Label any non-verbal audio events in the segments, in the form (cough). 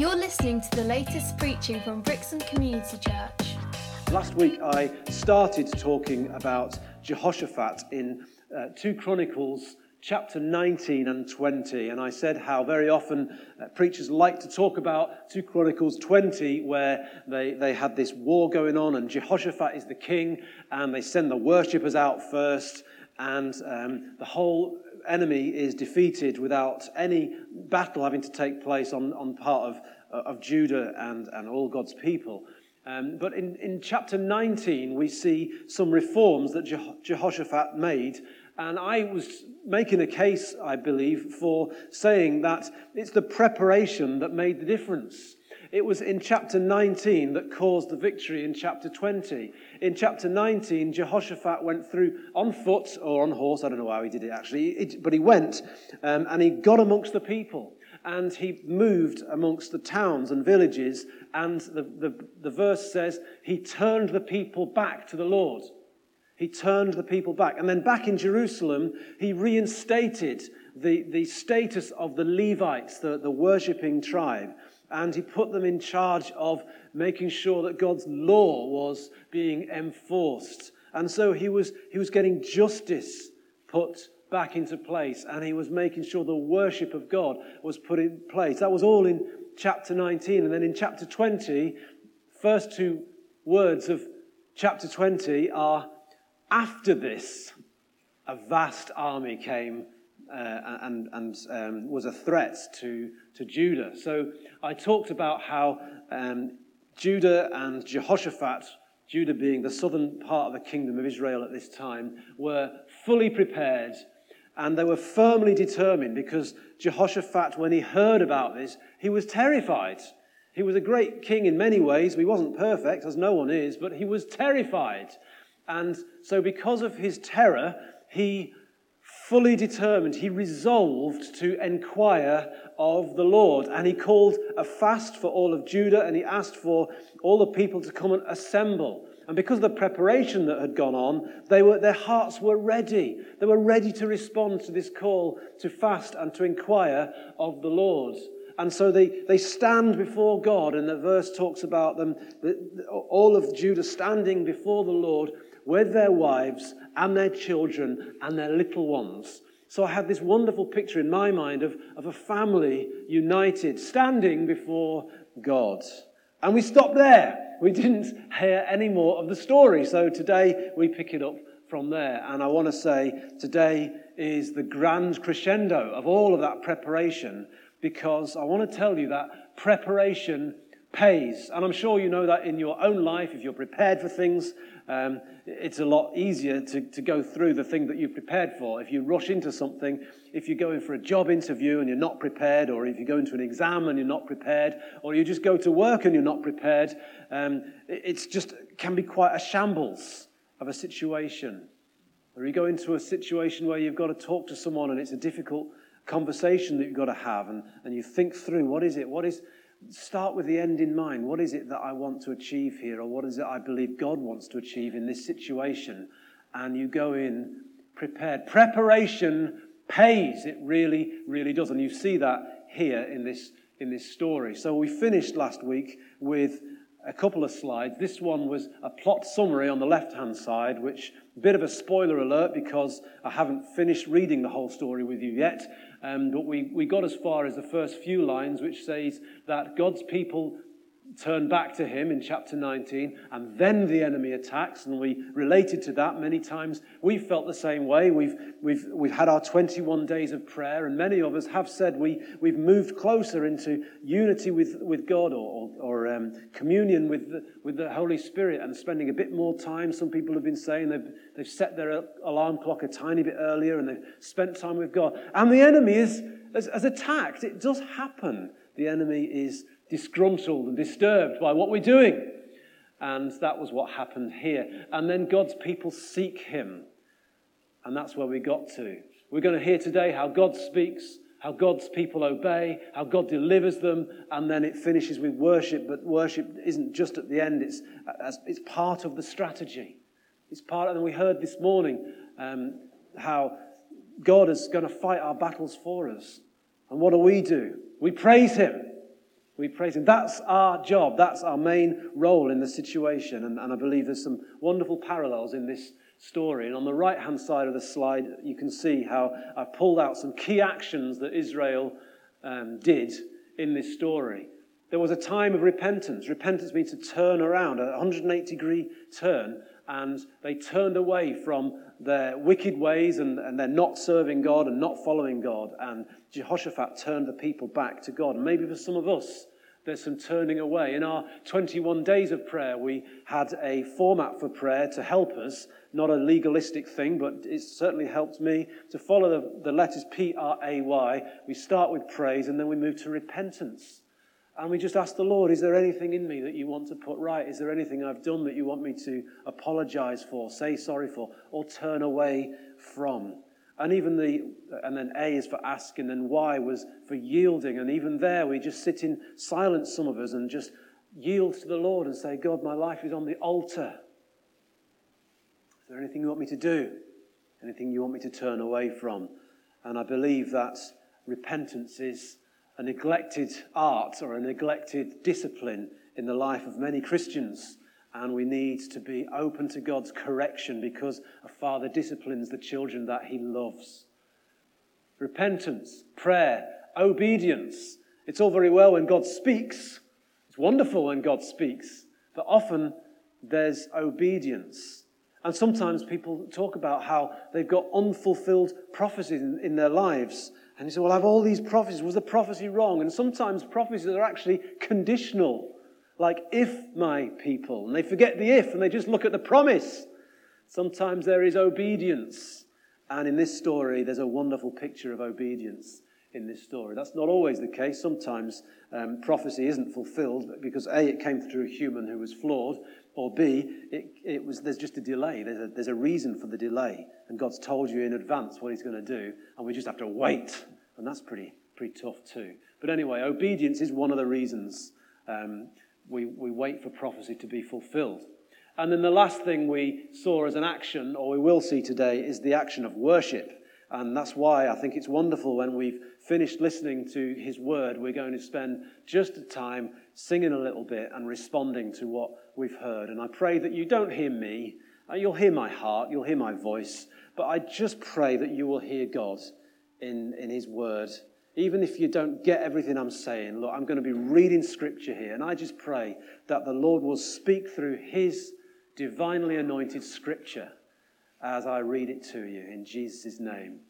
You're listening to the latest preaching from Brixham Community Church. Last week I started talking about Jehoshaphat in uh, 2 Chronicles chapter 19 and 20 and I said how very often uh, preachers like to talk about 2 Chronicles 20 where they, they had this war going on and Jehoshaphat is the king and they send the worshippers out first and um, the whole enemy is defeated without any battle having to take place on, on part of, of Judah and, and all God's people. Um, but in, in chapter 19, we see some reforms that Jehoshaphat made. And I was making a case, I believe, for saying that it's the preparation that made the difference. It was in chapter 19 that caused the victory in chapter 20. In chapter 19, Jehoshaphat went through on foot or on horse, I don't know how he did it actually, but he went um, and he got amongst the people and he moved amongst the towns and villages. And the, the, the verse says, he turned the people back to the Lord. He turned the people back. And then back in Jerusalem, he reinstated the, the status of the Levites, the, the worshipping tribe and he put them in charge of making sure that God's law was being enforced. And so he was, he was getting justice put back into place, and he was making sure the worship of God was put in place. That was all in chapter 19. And then in chapter 20, first two words of chapter 20 are after this, a vast army came uh, and, and um, was a threat to, to Judah. So I talked about how um, Judah and Jehoshaphat, Judah being the southern part of the kingdom of Israel at this time, were fully prepared and they were firmly determined because Jehoshaphat, when he heard about this, he was terrified. He was a great king in many ways. He wasn't perfect, as no one is, but he was terrified. And so, because of his terror, he fully determined, he resolved to inquire of the Lord. And he called a fast for all of Judah and he asked for all the people to come and assemble. And because of the preparation that had gone on, they were, their hearts were ready. They were ready to respond to this call to fast and to inquire of the Lord. And so they, they stand before God, and the verse talks about them, all of Judah standing before the Lord with their wives and their children and their little ones. So I had this wonderful picture in my mind of, of a family united, standing before God. And we stopped there. We didn't hear any more of the story. So today we pick it up from there. And I want to say today is the grand crescendo of all of that preparation because I want to tell you that preparation pays. And I'm sure you know that in your own life, if you're prepared for things, um, it's a lot easier to, to go through the thing that you've prepared for. If you rush into something, if you're going for a job interview and you're not prepared, or if you go into an exam and you're not prepared, or you just go to work and you're not prepared, um, it's just can be quite a shambles of a situation. Or you go into a situation where you've got to talk to someone and it's a difficult conversation that you've got to have, and, and you think through what is it? What is start with the end in mind. What is it that I want to achieve here, or what is it I believe God wants to achieve in this situation? And you go in prepared. Preparation pays. It really, really does. And you see that here in this, in this story. So we finished last week with a couple of slides. This one was a plot summary on the left hand side, which, a bit of a spoiler alert because I haven't finished reading the whole story with you yet. Um, but we, we got as far as the first few lines, which says that God's people turn back to him in chapter 19, and then the enemy attacks, and we related to that many times. We've felt the same way. We've, we've, we've had our 21 days of prayer, and many of us have said we, we've moved closer into unity with, with God or, or, or um, communion with the, with the Holy Spirit and spending a bit more time. Some people have been saying they've, they've set their alarm clock a tiny bit earlier and they've spent time with God. And the enemy is, has, has attacked. It does happen. The enemy is disgruntled and disturbed by what we're doing. And that was what happened here. And then God's people seek him. And that's where we got to. We're going to hear today how God speaks, how God's people obey, how God delivers them, and then it finishes with worship. But worship isn't just at the end, it's, it's part of the strategy. It's part of, and we heard this morning um, how God is going to fight our battles for us. And what do we do? We praise Him. We praise Him. That's our job. That's our main role in the situation. And, and I believe there's some wonderful parallels in this story. And on the right hand side of the slide, you can see how I've pulled out some key actions that Israel um, did in this story. There was a time of repentance. Repentance means to turn around, a 180 degree turn, and they turned away from their wicked ways and, and they're not serving God and not following God. And Jehoshaphat turned the people back to God. And maybe for some of us, there's some turning away. In our 21 days of prayer, we had a format for prayer to help us, not a legalistic thing, but it certainly helped me to follow the, the letters P R A Y. We start with praise and then we move to repentance. And we just ask the Lord, is there anything in me that you want to put right? Is there anything I've done that you want me to apologize for, say sorry for, or turn away from? And even the, and then A is for asking, and Y was for yielding. And even there, we just sit in silence, some of us, and just yield to the Lord and say, God, my life is on the altar. Is there anything you want me to do? Anything you want me to turn away from? And I believe that repentance is a neglected art or a neglected discipline in the life of many Christians. And we need to be open to God's correction because a father disciplines the children that he loves. Repentance, prayer, obedience. It's all very well when God speaks. It's wonderful when God speaks. But often there's obedience. And sometimes people talk about how they've got unfulfilled prophecies in, in their lives. And you say, Well, I have all these prophecies. Was the prophecy wrong? And sometimes prophecies are actually conditional like if my people. And they forget the if and they just look at the promise. Sometimes there is obedience. And in this story, there's a wonderful picture of obedience in this story. That's not always the case. Sometimes um, prophecy isn't fulfilled because A, it came through a human who was flawed, or B, it, it was, there's just a delay. There's a, there's a reason for the delay. And God's told you in advance what He's going to do, and we just have to wait. And that's pretty, pretty tough too. But anyway, obedience is one of the reasons um, we, we wait for prophecy to be fulfilled. And then the last thing we saw as an action, or we will see today, is the action of worship. And that's why I think it's wonderful when we've finished listening to his word, we're going to spend just a time singing a little bit and responding to what we've heard. And I pray that you don't hear me, uh, you'll hear my heart, you'll hear my voice, but I just pray that you will hear God in, in his word even if you don't get everything I'm saying, look, I'm going to be reading scripture here, and I just pray that the Lord will speak through his divinely anointed scripture as I read it to you in Jesus' name.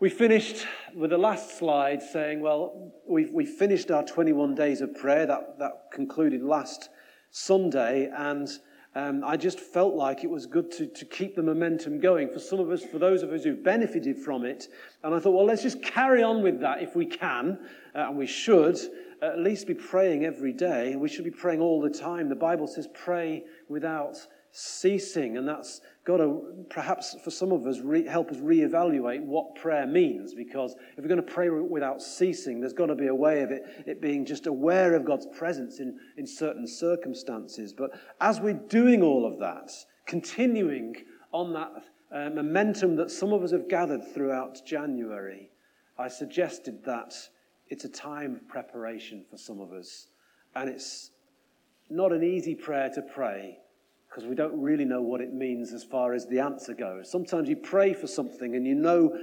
We finished with the last slide saying, well, we've, we finished our 21 days of prayer. That, that concluded last Sunday, and um, I just felt like it was good to, to keep the momentum going for some of us, for those of us who benefited from it. And I thought, well, let's just carry on with that if we can, uh, and we should at least be praying every day. We should be praying all the time. The Bible says, pray without ceasing, and that's got to perhaps for some of us re- help us reevaluate what prayer means. Because if we're going to pray without ceasing, there's got to be a way of it, it being just aware of God's presence in, in certain circumstances. But as we're doing all of that, continuing on that uh, momentum that some of us have gathered throughout January, I suggested that it's a time of preparation for some of us. And it's not an easy prayer to pray because we don't really know what it means as far as the answer goes. Sometimes you pray for something and you know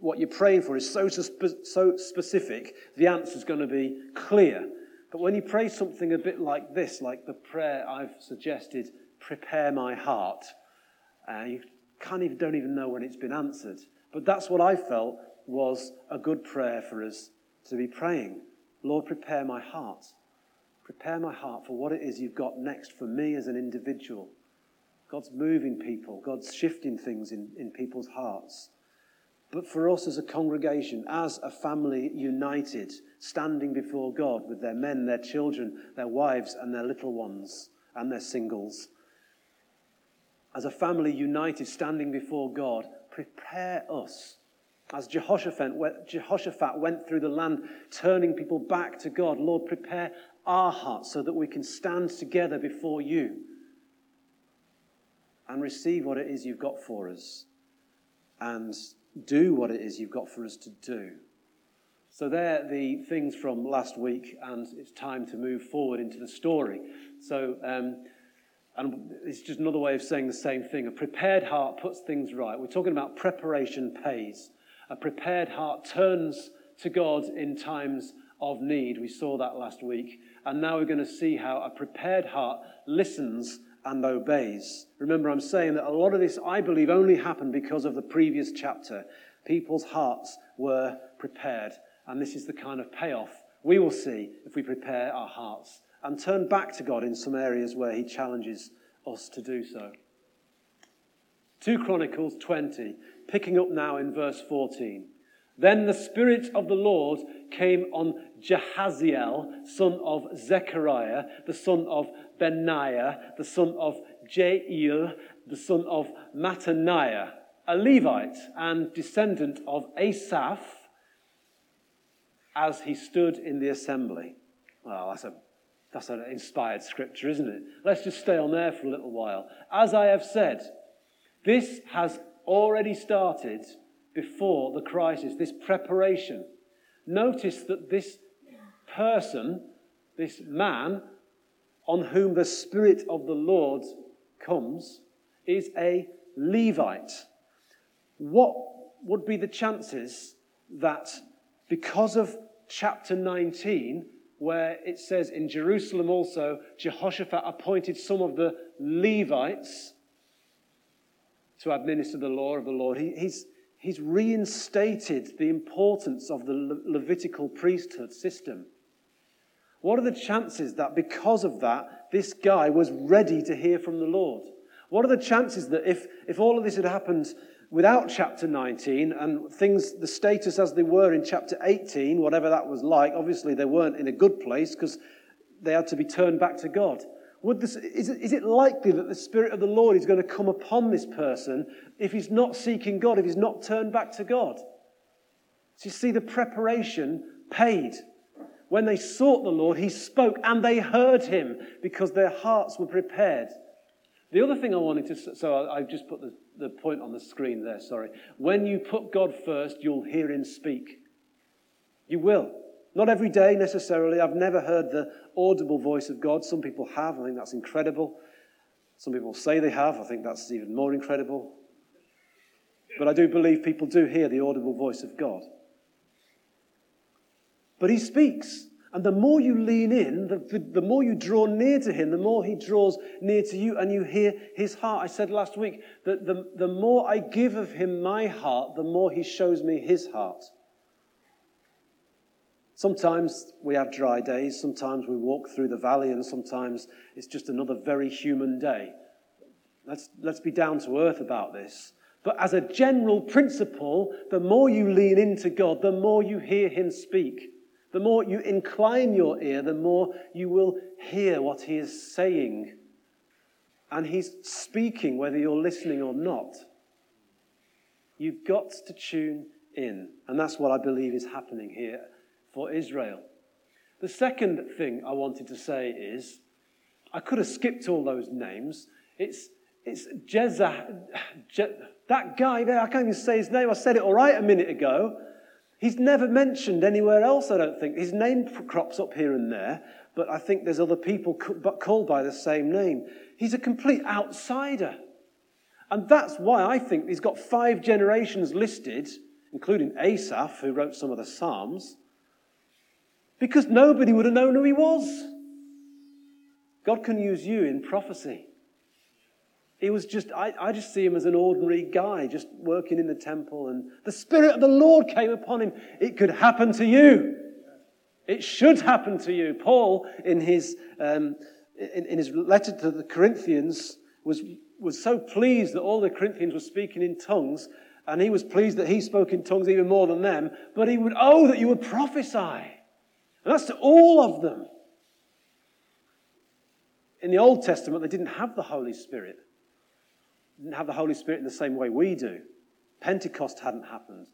what you're praying for is so, so specific, the answer is going to be clear. But when you pray something a bit like this, like the prayer I've suggested, prepare my heart, uh, you kind of don't even know when it's been answered. But that's what I felt was a good prayer for us to be praying. Lord, prepare my heart. Prepare my heart for what it is you've got next for me as an individual. God's moving people, God's shifting things in, in people's hearts. But for us as a congregation, as a family united, standing before God with their men, their children, their wives, and their little ones, and their singles, as a family united, standing before God, prepare us. As Jehoshaphat, Jehoshaphat went through the land, turning people back to God, Lord, prepare our hearts so that we can stand together before you and receive what it is you've got for us and do what it is you've got for us to do. So, they're the things from last week, and it's time to move forward into the story. So, um, and it's just another way of saying the same thing. A prepared heart puts things right. We're talking about preparation pays. A prepared heart turns to God in times of need. We saw that last week. And now we're going to see how a prepared heart listens and obeys. Remember, I'm saying that a lot of this, I believe, only happened because of the previous chapter. People's hearts were prepared. And this is the kind of payoff we will see if we prepare our hearts and turn back to God in some areas where He challenges us to do so. 2 Chronicles 20, picking up now in verse 14. Then the Spirit of the Lord came on Jahaziel, son of Zechariah, the son of Benaiah, the son of Jeiel, the son of Mattaniah, a Levite and descendant of Asaph, as he stood in the assembly. Well, that's, a, that's an inspired scripture, isn't it? Let's just stay on there for a little while. As I have said, this has already started before the crisis, this preparation. Notice that this person, this man on whom the Spirit of the Lord comes, is a Levite. What would be the chances that because of chapter 19, where it says in Jerusalem also, Jehoshaphat appointed some of the Levites to administer the law of the Lord. He, he's, he's reinstated the importance of the Le- Levitical priesthood system. What are the chances that because of that, this guy was ready to hear from the Lord? What are the chances that if, if all of this had happened without chapter 19 and things, the status as they were in chapter 18, whatever that was like, obviously they weren't in a good place because they had to be turned back to God. Would this, is, it, is it likely that the Spirit of the Lord is going to come upon this person if he's not seeking God, if he's not turned back to God? So you see, the preparation paid. When they sought the Lord, he spoke and they heard him because their hearts were prepared. The other thing I wanted to, so I've just put the, the point on the screen there, sorry. When you put God first, you'll hear him speak. You will. Not every day necessarily. I've never heard the audible voice of God. Some people have. I think that's incredible. Some people say they have. I think that's even more incredible. But I do believe people do hear the audible voice of God. But he speaks. And the more you lean in, the, the, the, more you draw near to him, the more he draws near to you, and you hear his heart. I said last week that the, the more I give of him my heart, the more he shows me his heart. Sometimes we have dry days, sometimes we walk through the valley, and sometimes it's just another very human day. Let's, let's be down to earth about this. But as a general principle, the more you lean into God, the more you hear Him speak. The more you incline your ear, the more you will hear what He is saying. And He's speaking whether you're listening or not. You've got to tune in. And that's what I believe is happening here for Israel. The second thing I wanted to say is I could have skipped all those names. It's, it's Jezza, Je, that guy there, I can't even say his name. I said it all right a minute ago. He's never mentioned anywhere else, I don't think. His name crops up here and there, but I think there's other people called by the same name. He's a complete outsider. And that's why I think he's got five generations listed, including Asaph, who wrote some of the Psalms because nobody would have known who he was. God can use you in prophecy. He was just, I, I just see him as an ordinary guy just working in the temple, and the Spirit of the Lord came upon him. It could happen to you. It should happen to you. Paul, in his, um, in, in his letter to the Corinthians, was, was so pleased that all the Corinthians were speaking in tongues, and he was pleased that he spoke in tongues even more than them, but he would, oh, that you would prophesy. And that's to all of them. In the Old Testament, they didn't have the Holy Spirit. Didn't have the Holy Spirit in the same way we do. Pentecost hadn't happened.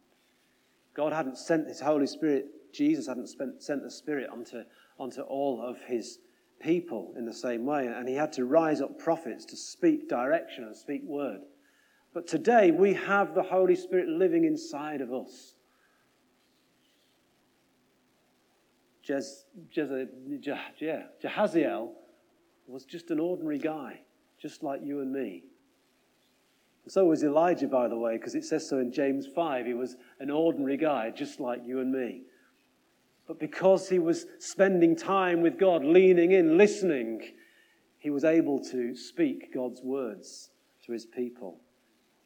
God hadn't sent his Holy Spirit, Jesus hadn't spent, sent the Spirit onto, onto all of his people in the same way. And he had to rise up prophets to speak direction and speak word. But today we have the Holy Spirit living inside of us. Jez, Jez, Je, yeah, Jehaziel was just an ordinary guy, just like you and me. So was Elijah, by the way, because it says so in James 5. He was an ordinary guy, just like you and me. But because he was spending time with God, leaning in, listening, he was able to speak God's words to his people.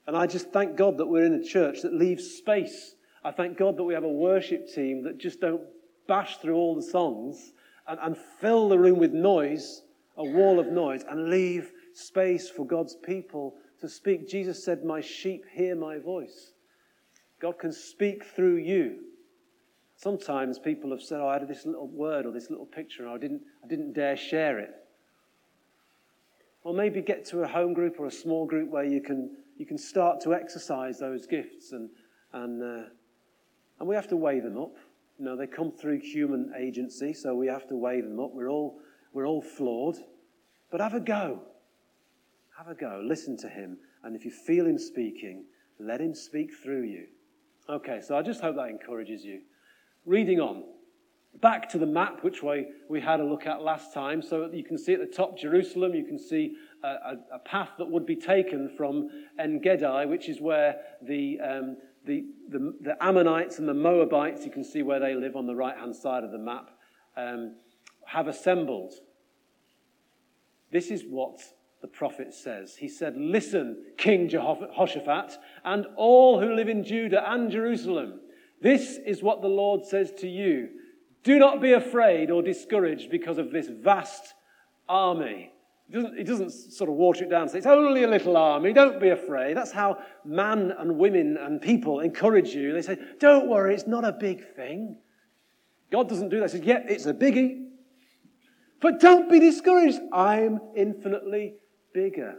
And I just thank God that we're in a church that leaves space. I thank God that we have a worship team that just don't bash through all the songs and, and fill the room with noise, a wall of noise, and leave space for God's people to speak. Jesus said, My sheep hear my voice. God can speak through you. Sometimes people have said, Oh, I had this little word or this little picture, and I didn't, I didn't dare share it. Or maybe get to a home group or a small group where you can, you can start to exercise those gifts, and, and, uh, and we have to weigh them up. You know, they come through human agency, so we have to weigh them up. We're all, we're all flawed. But have a go. Have a go. Listen to him. And if you feel him speaking, let him speak through you. Okay, so I just hope that encourages you. Reading on. Back to the map, which we, we had a look at last time. So you can see at the top Jerusalem, you can see a, a, a path that would be taken from En Gedi, which is where the, um, the, the, the, Ammonites and the Moabites, you can see where they live on the right hand side of the map, um, have assembled. This is what the prophet says. He said, Listen, King Jehoshaphat, and all who live in Judah and Jerusalem. This is what the Lord says to you. Do not be afraid or discouraged because of this vast army he doesn't, he doesn't sort of water it down and say, it's only a little army, don't be afraid. That's how man and women and people encourage you. They say, don't worry, it's not a big thing. God doesn't do that. He says, yeah, it's a biggie. But don't be discouraged. I'm infinitely bigger.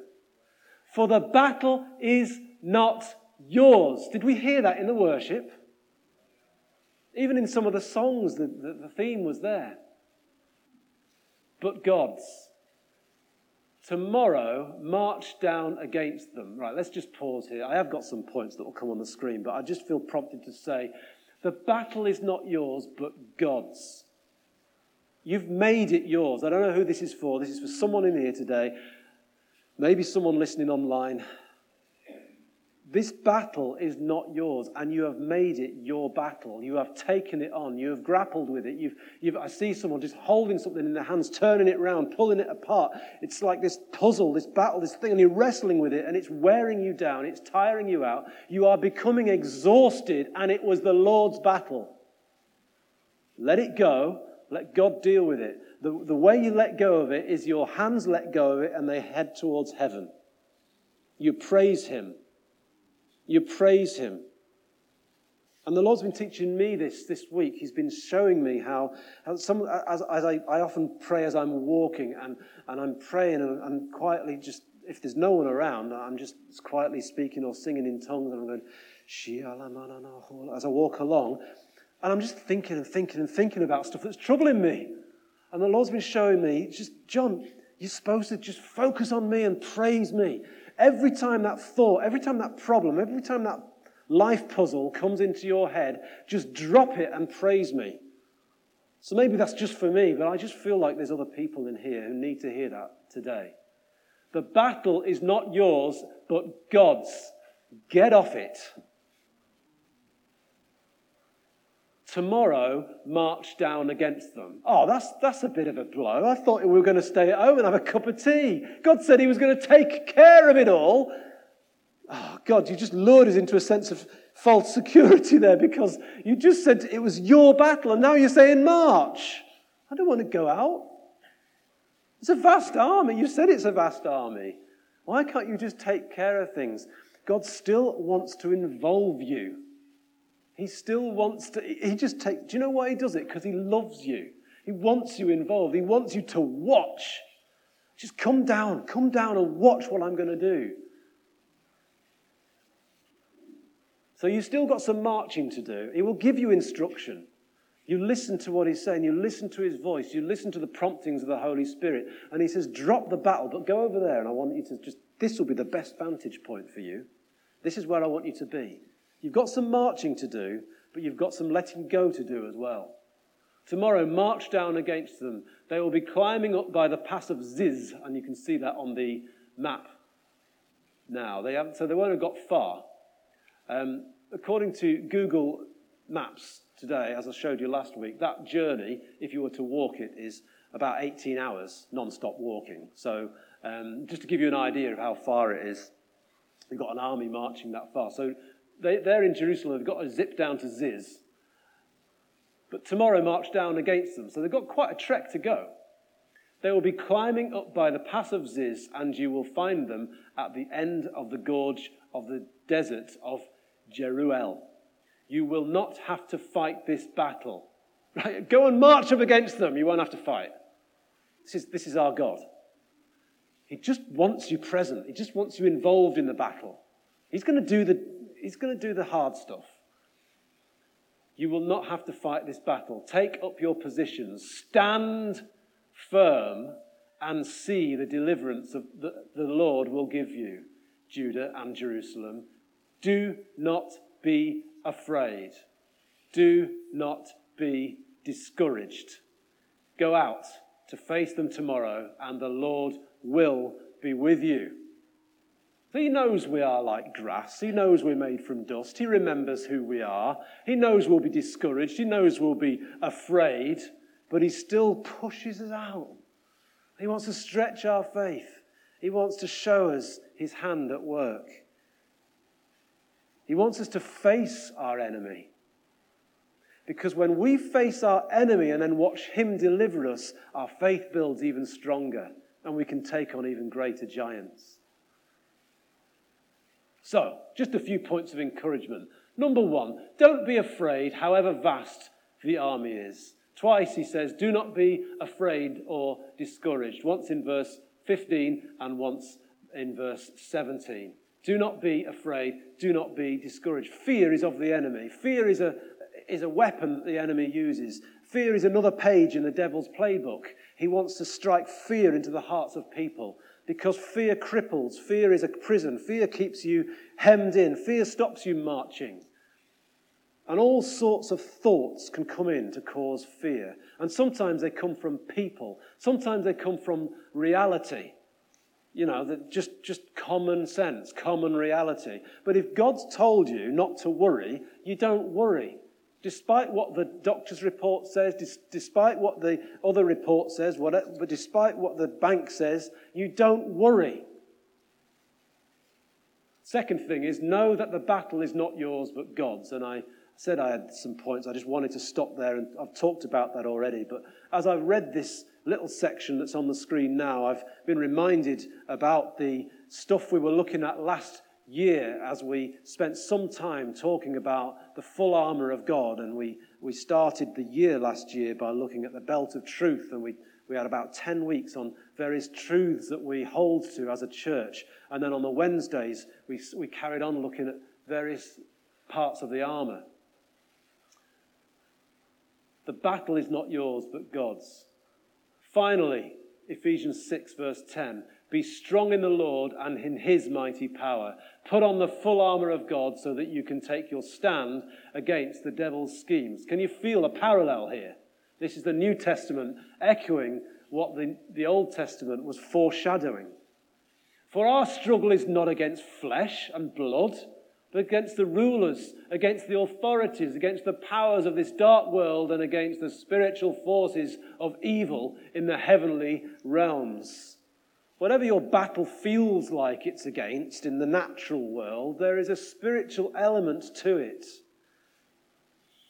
For the battle is not yours. Did we hear that in the worship? Even in some of the songs, the, the, the theme was there. But God's. Tomorrow, march down against them. Right, let's just pause here. I have got some points that will come on the screen, but I just feel prompted to say the battle is not yours, but God's. You've made it yours. I don't know who this is for. This is for someone in here today, maybe someone listening online. This battle is not yours, and you have made it your battle. You have taken it on. You have grappled with it. You've, you've, I see someone just holding something in their hands, turning it around, pulling it apart. It's like this puzzle, this battle, this thing, and you're wrestling with it, and it's wearing you down. It's tiring you out. You are becoming exhausted, and it was the Lord's battle. Let it go. Let God deal with it. The, the way you let go of it is your hands let go of it, and they head towards heaven. You praise Him you praise Him. And the Lord's been teaching me this this week. He's been showing me how, how some, as, as I, I, often pray as I'm walking and, and I'm praying and I'm quietly just, if there's no one around, I'm just quietly speaking or singing in tongues and I'm going, as I walk along. And I'm just thinking and thinking and thinking about stuff that's troubling me. And the Lord's been showing me, just, John, you're supposed to just focus on me and praise me. Every time that thought, every time that problem, every time that life puzzle comes into your head, just drop it and praise me. So maybe that's just for me, but I just feel like there's other people in here who need to hear that today. The battle is not yours, but God's. Get off it. Tomorrow march down against them. Oh, that's, that's a bit of a blow. I thought we were going to stay at home and have a cup of tea. God said he was going to take care of it all. Oh, God, you just lured us into a sense of false security (laughs) there because you just said it was your battle and now you're saying march. I don't want to go out. It's a vast army. You said it's a vast army. Why can't you just take care of things? God still wants to involve you. He still wants to, he just takes, do you know why he does it? Because he loves you. He wants you involved. He wants you to watch. Just come down, come down and watch what I'm going to do. So you've still got some marching to do. He will give you instruction. You listen to what he's saying, you listen to his voice, you listen to the promptings of the Holy Spirit. And he says, drop the battle, but go over there, and I want you to just, this will be the best vantage point for you. This is where I want you to be. You've got some marching to do, but you've got some letting go to do as well. Tomorrow, march down against them. They will be climbing up by the pass of Ziz, and you can see that on the map now. They haven't, so they won't have got far. Um, according to Google Maps today, as I showed you last week, that journey, if you were to walk it, is about 18 hours non stop walking. So, um, just to give you an idea of how far it is, you've got an army marching that far. So, they, they're in Jerusalem, they've got to zip down to Ziz. But tomorrow march down against them. So, they've got quite a trek to go. They will be climbing up by the pass of Ziz, and you will find them at the end of the gorge of the desert of Jeruel. You will not have to fight this battle. Right? Go and march up against them. You won't have to fight. This is, this is our God. He just wants you present. He just wants you involved in the battle. He's going to do the, he's going to do the hard stuff. You will not have to fight this battle. Take up your positions. Stand firm and see the deliverance of the, the Lord will give you, Judah and Jerusalem. Do not be afraid. Do not be discouraged. Go out to face them tomorrow, and the Lord will be with you. He knows we are like grass. He knows we're made from dust. He remembers who we are. He knows we'll be discouraged. He knows we'll be afraid, but He still pushes us out. He wants to stretch our faith. He wants to show us His hand at work. He wants us to face our enemy. Because when we face our enemy and then watch him deliver us, our faith builds even stronger and we can take on even greater giants. So, just a few points of encouragement. Number one, don't be afraid, however vast the army is. Twice he says, do not be afraid or discouraged. Once in verse 15 and once in verse 17. Do not be afraid. Do not be discouraged. Fear is of the enemy. Fear is a, is a weapon that the enemy uses. Fear is another page in the devil's playbook. He wants to strike fear into the hearts of people because fear cripples. Fear is a prison. Fear keeps you hemmed in. Fear stops you marching. And all sorts of thoughts can come in to cause fear. And sometimes they come from people, sometimes they come from reality you know, just, just common sense, common reality. But if God's told you not to worry, you don't worry. Despite what the doctor's report says, dis- despite what the other report says, whatever, but despite what the bank says, you don't worry. Second thing is know that the battle is not yours but God's. And I said I had some points. I just wanted to stop there, and I've talked about that already. But as I've read this little section that's on the screen now, I've been reminded about the stuff we were looking at last year as we spent some time talking about the full armor of God. And we, we started the year last year by looking at the belt of truth. And we, we had about 10 weeks on various truths that we hold to as a church. And then on the Wednesdays, we, we carried on looking at various parts of the armor. The battle is not yours, but God's. Finally, Ephesians 6, verse 10 Be strong in the Lord and in his mighty power. Put on the full armor of God so that you can take your stand against the devil's schemes. Can you feel a parallel here? This is the New Testament echoing what the, the Old Testament was foreshadowing. For our struggle is not against flesh and blood but against the rulers, against the authorities, against the powers of this dark world, and against the spiritual forces of evil in the heavenly realms. Whatever your battle feels like it's against in the natural world, there is a spiritual element to it.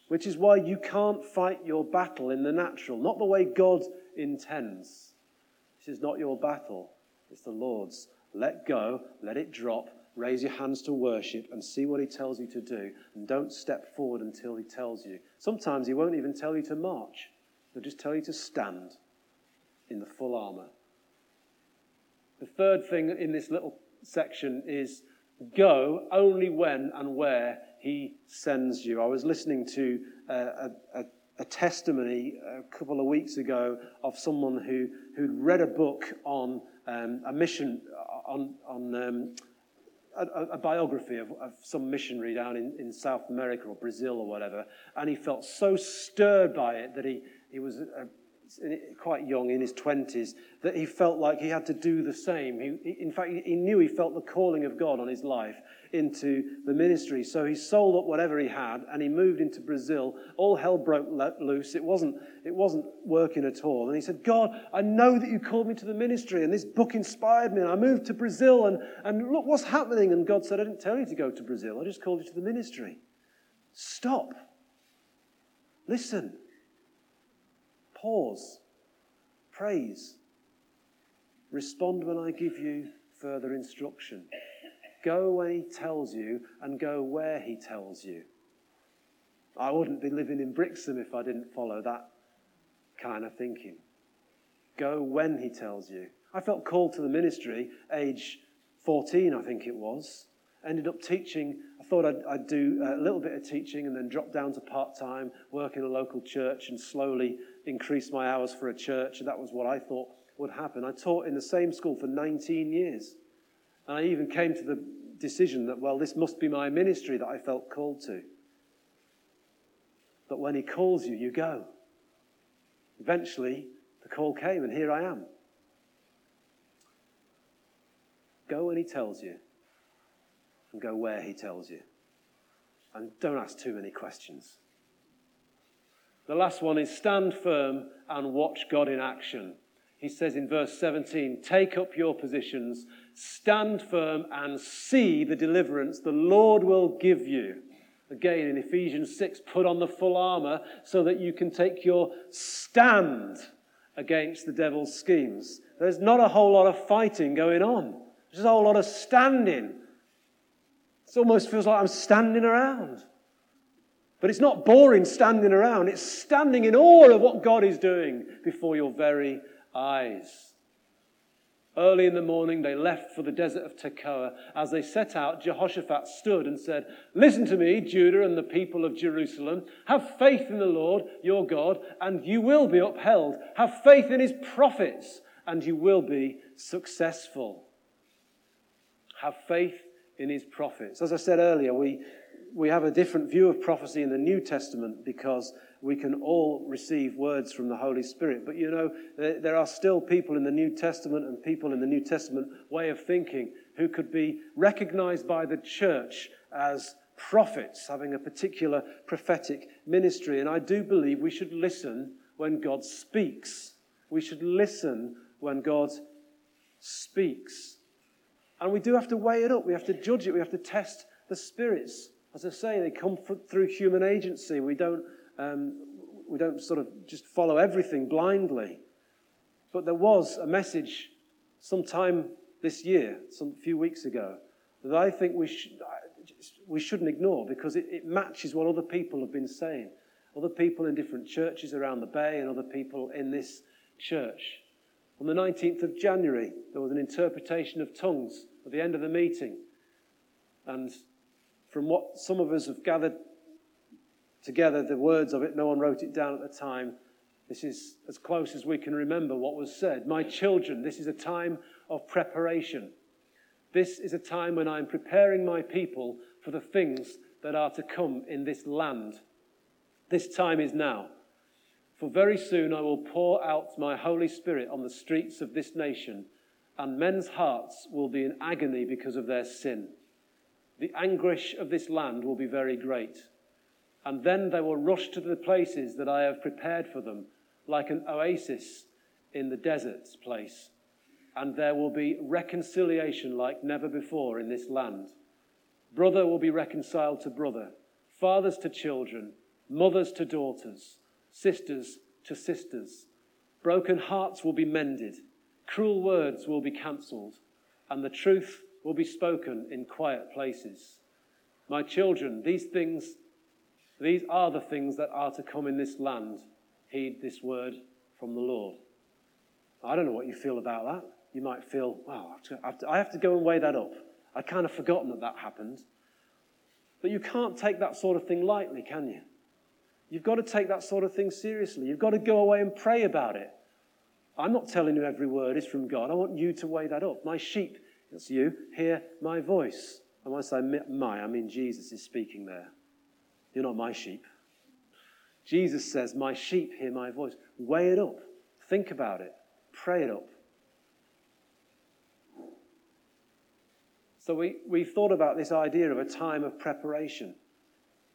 Which is why you can't fight your battle in the natural, not the way God intends. This is not your battle, it's the Lord's. Let go, let it drop, raise your hands to worship and see what he tells you to do. And don't step forward until he tells you. Sometimes he won't even tell you to march, he'll just tell you to stand in the full armor. The third thing in this little section is go only when and where he sends you. I was listening to a, a, a testimony a couple of weeks ago of someone who, who'd read a book on um, a mission on, on um, a, a biography of, of, some missionary down in, in South America or Brazil or whatever, and he felt so stirred by it that he, he was a, quite young, in his 20s, that he felt like he had to do the same. He, in fact, he knew he felt the calling of God on his life into the ministry. So he sold up whatever he had and he moved into Brazil. All hell broke loose. It wasn't, it wasn't working at all. And he said, God, I know that you called me to the ministry and this book inspired me. And I moved to Brazil and, and look what's happening. And God said, I didn't tell you to go to Brazil. I just called you to the ministry. Stop. Listen. Pause. Praise. Respond when I give you further instruction. Go when he tells you and go where he tells you. I wouldn't be living in Brixham if I didn't follow that kind of thinking. Go when he tells you. I felt called to the ministry, age 14, I think it was. Ended up teaching. I thought I'd, I'd do a little bit of teaching and then drop down to part time, work in a local church, and slowly increase my hours for a church. And that was what I thought would happen. I taught in the same school for 19 years. And I even came to the decision that, well, this must be my ministry that I felt called to. But when He calls you, you go. Eventually, the call came, and here I am. Go when He tells you, and go where He tells you. And don't ask too many questions. The last one is stand firm and watch God in action. He says in verse 17, Take up your positions, stand firm, and see the deliverance the Lord will give you. Again, in Ephesians 6, put on the full armor so that you can take your stand against the devil's schemes. There's not a whole lot of fighting going on, there's a whole lot of standing. It almost feels like I'm standing around. But it's not boring standing around, it's standing in awe of what God is doing before your very eyes. Early in the morning, they left for the desert of Tekoa. As they set out, Jehoshaphat stood and said, Listen to me, Judah and the people of Jerusalem. Have faith in the Lord your God, and you will be upheld. Have faith in his prophets, and you will be successful. Have faith in his prophets. As I said earlier, we, we have a different view of prophecy in the New Testament because we can all receive words from the Holy Spirit. But you know, there, are still people in the New Testament and people in the New Testament way of thinking who could be recognized by the church as prophets, having a particular prophetic ministry. And I do believe we should listen when God speaks. We should listen when God speaks. And we do have to weigh it up. We have to judge it. We have to test the spirits. As I say, they come through human agency. We don't um, we don't sort of just follow everything blindly. But there was a message sometime this year, some few weeks ago, that I think we, sh- we shouldn't ignore because it, it matches what other people have been saying. Other people in different churches around the Bay and other people in this church. On the 19th of January, there was an interpretation of tongues at the end of the meeting. And from what some of us have gathered together the words of it. No one wrote it down at the time. This is as close as we can remember what was said. My children, this is a time of preparation. This is a time when I'm preparing my people for the things that are to come in this land. This time is now. For very soon I will pour out my Holy Spirit on the streets of this nation, and men's hearts will be in agony because of their sin. The anguish of this land will be very great and then they will rush to the places that I have prepared for them, like an oasis in the desert's place. And there will be reconciliation like never before in this land. Brother will be reconciled to brother, fathers to children, mothers to daughters, sisters to sisters. Broken hearts will be mended, cruel words will be cancelled, and the truth will be spoken in quiet places. My children, these things these are the things that are to come in this land. Heed this word from the Lord. I don't know what you feel about that. You might feel, wow, I have to go and weigh that up. I'd kind of forgotten that that happened. But you can't take that sort of thing lightly, can you? You've got to take that sort of thing seriously. You've got to go away and pray about it. I'm not telling you every word is from God. I want you to weigh that up. My sheep, that's you, hear my voice. And when I say my, I mean Jesus is speaking there. You're not my sheep. Jesus says, My sheep hear my voice. Weigh it up. Think about it. Pray it up. So we, we thought about this idea of a time of preparation.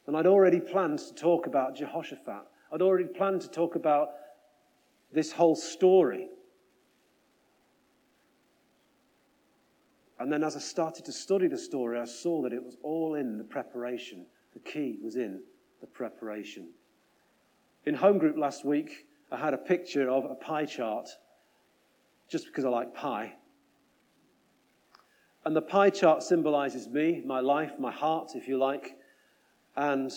And I'd already planned to talk about Jehoshaphat. I'd already planned to talk about this whole story. And then as I started to study the story, I saw that it was all in the preparation. The key was in the preparation. In home group last week, I had a picture of a pie chart, just because I like pie. And the pie chart symbolizes me, my life, my heart, if you like, and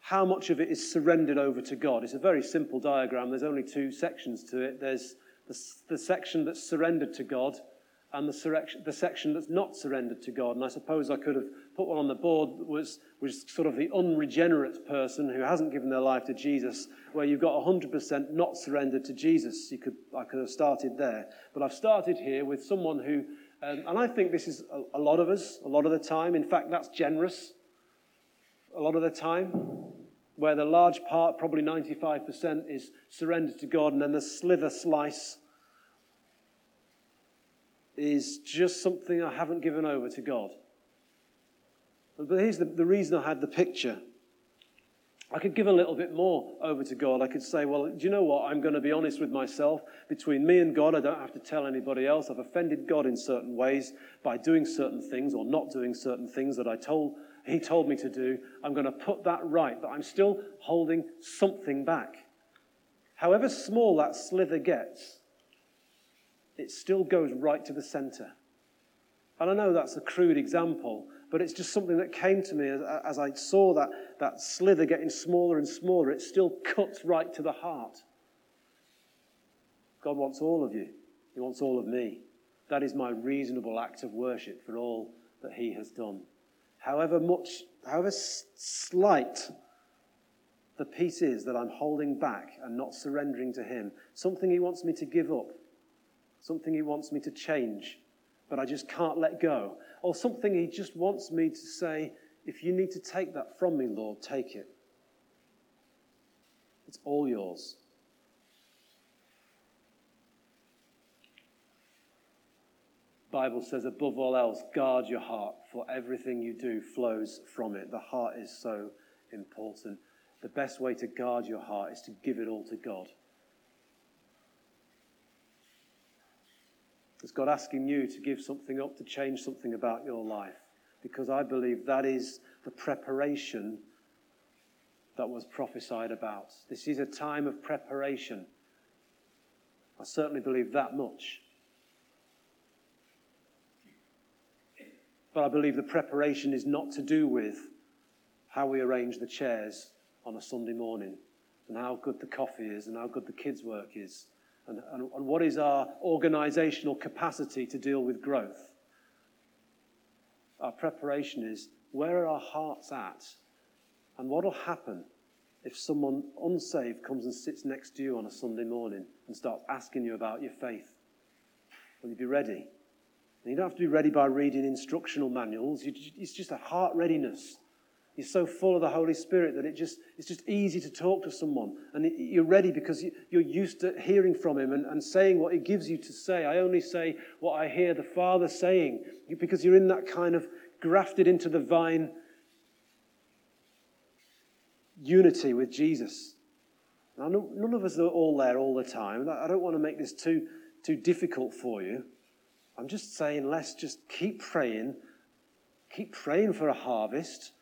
how much of it is surrendered over to God. It's a very simple diagram. There's only two sections to it. There's the, the section that's surrendered to God and the, the section that's not surrendered to God. And I suppose I could have put one on the board was, was sort of the unregenerate person who hasn't given their life to Jesus, where you've got 100% not surrendered to Jesus. You could, I could have started there. But I've started here with someone who, um, and I think this is a, a lot of us, a lot of the time. In fact, that's generous a lot of the time, where the large part, probably 95%, is surrendered to God, and then the slither slice is just something I haven't given over to God. But here's the, the reason I had the picture. I could give a little bit more over to God. I could say, well, do you know what? I'm going to be honest with myself. Between me and God, I don't have to tell anybody else. I've offended God in certain ways by doing certain things or not doing certain things that I told He told me to do. I'm going to put that right, but I'm still holding something back. However small that slither gets, it still goes right to the center. And I know that's a crude example, but it's just something that came to me as, as, I saw that, that slither getting smaller and smaller. It still cuts right to the heart. God wants all of you, He wants all of me. That is my reasonable act of worship for all that He has done. However much, however slight the piece is that I'm holding back and not surrendering to Him, something He wants me to give up something He wants me to change, but I just can't let go, or something He just wants me to say, if you need to take that from me, Lord, take it. It's all yours. Bible says, above all else, guard your heart, for everything you do flows from it. The heart is so important. The best way to guard your heart is to give it all to God. Is God asking you to give something up, to change something about your life? Because I believe that is the preparation that was prophesied about. This is a time of preparation. I certainly believe that much. But I believe the preparation is not to do with how we arrange the chairs on a Sunday morning and how good the coffee is and how good the kids' work is and, and, and what is our organizational capacity to deal with growth. Our preparation is where are our hearts at? And what will happen if someone unsaved comes and sits next to you on a Sunday morning and starts asking you about your faith? Will you be ready? And you don't have to be ready by reading instructional manuals. it's just a heart readiness. You're so full of the Holy Spirit that it just, it's just easy to talk to someone. And you're ready because you're used to hearing from Him and, and saying what He gives you to say. I only say what I hear the Father saying because you're in that kind of grafted into the vine unity with Jesus. Now, none of us are all there all the time. I don't want to make this too, too difficult for you. I'm just saying, let's just keep praying, keep praying for a harvest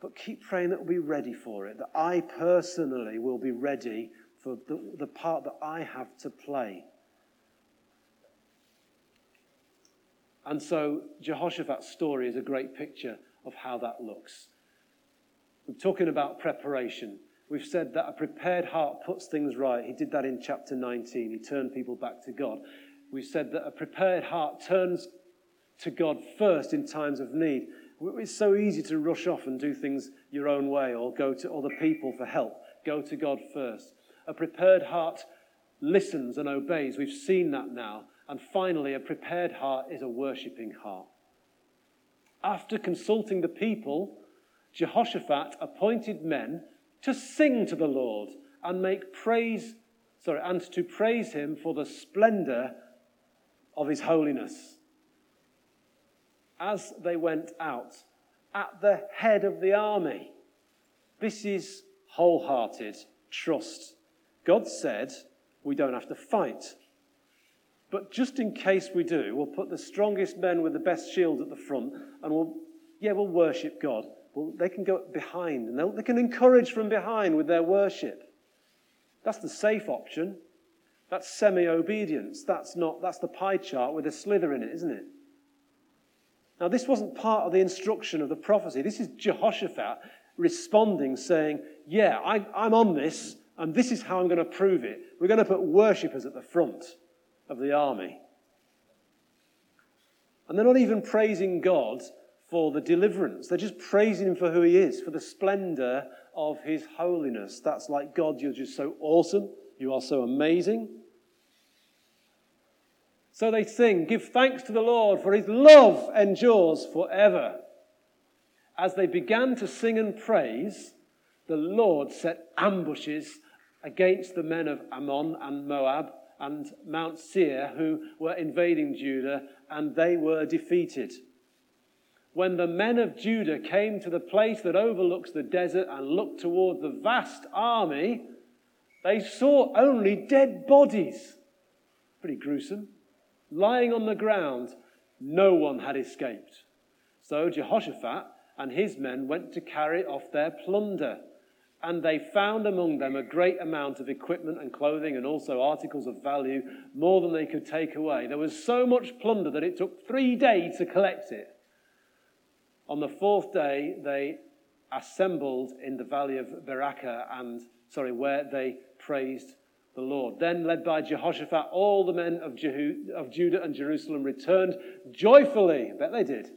but keep praying that we'll be ready for it, that I personally will be ready for the, the part that I have to play. And so Jehoshaphat's story is a great picture of how that looks. We're talking about preparation. We've said that a prepared heart puts things right. He did that in chapter 19. He turned people back to God. We've said that a prepared heart turns to God first in times of need. It's so easy to rush off and do things your own way or go to other people for help. Go to God first. A prepared heart listens and obeys. We've seen that now. And finally, a prepared heart is a worshipping heart. After consulting the people, Jehoshaphat appointed men to sing to the Lord and make praise, sorry, and to praise him for the splendor of his holiness. As they went out at the head of the army, this is wholehearted trust. God said we don't have to fight. But just in case we do, we'll put the strongest men with the best shields at the front and we'll, yeah, we'll worship God. Well, they can go behind and they can encourage from behind with their worship. That's the safe option. That's semi obedience. That's, not, that's the pie chart with a slither in it, isn't it? Now, this wasn't part of the instruction of the prophecy. This is Jehoshaphat responding, saying, Yeah, I, I'm on this, and this is how I'm going to prove it. We're going to put worshippers at the front of the army. And they're not even praising God for the deliverance. They're just praising Him for who He is, for the splendor of His holiness. That's like, God, you're just so awesome. You are so amazing. So they sing, Give thanks to the Lord, for His love endures forever. As they began to sing and praise, the Lord set ambushes against the men of Ammon and Moab and Mount Seir who were invading Judah, and they were defeated. When the men of Judah came to the place that overlooks the desert and looked toward the vast army, they saw only dead bodies. Pretty gruesome. Lying on the ground, no one had escaped. So Jehoshaphat and his men went to carry off their plunder. And they found among them a great amount of equipment and clothing and also articles of value, more than they could take away. There was so much plunder that it took three days to collect it. On the fourth day, they assembled in the valley of Berachah and, sorry, where they praised the Lord. Then, led by Jehoshaphat, all the men of, Jehu- of Judah and Jerusalem returned joyfully, I bet they did,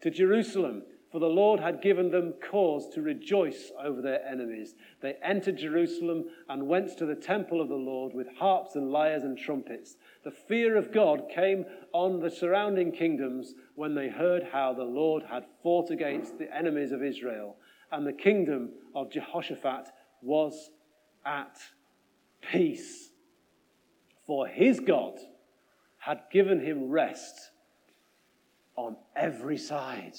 to Jerusalem for the Lord had given them cause to rejoice over their enemies. They entered Jerusalem and went to the temple of the Lord with harps and lyres and trumpets. The fear of God came on the surrounding kingdoms when they heard how the Lord had fought against the enemies of Israel, and the kingdom of Jehoshaphat was at peace. For his God had given him rest on every side.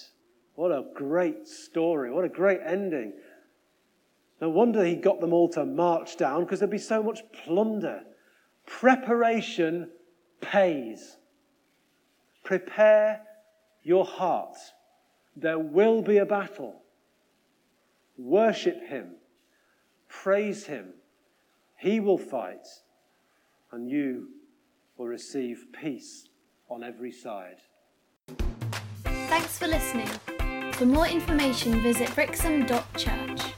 What a great story. What a great ending. No wonder he got them all to march down because there'd be so much plunder. Preparation pays. Prepare your heart. There will be a battle. Worship him. Praise him. He will fight. And you will receive peace on every side. Thanks for listening. For more information, visit brixham.church.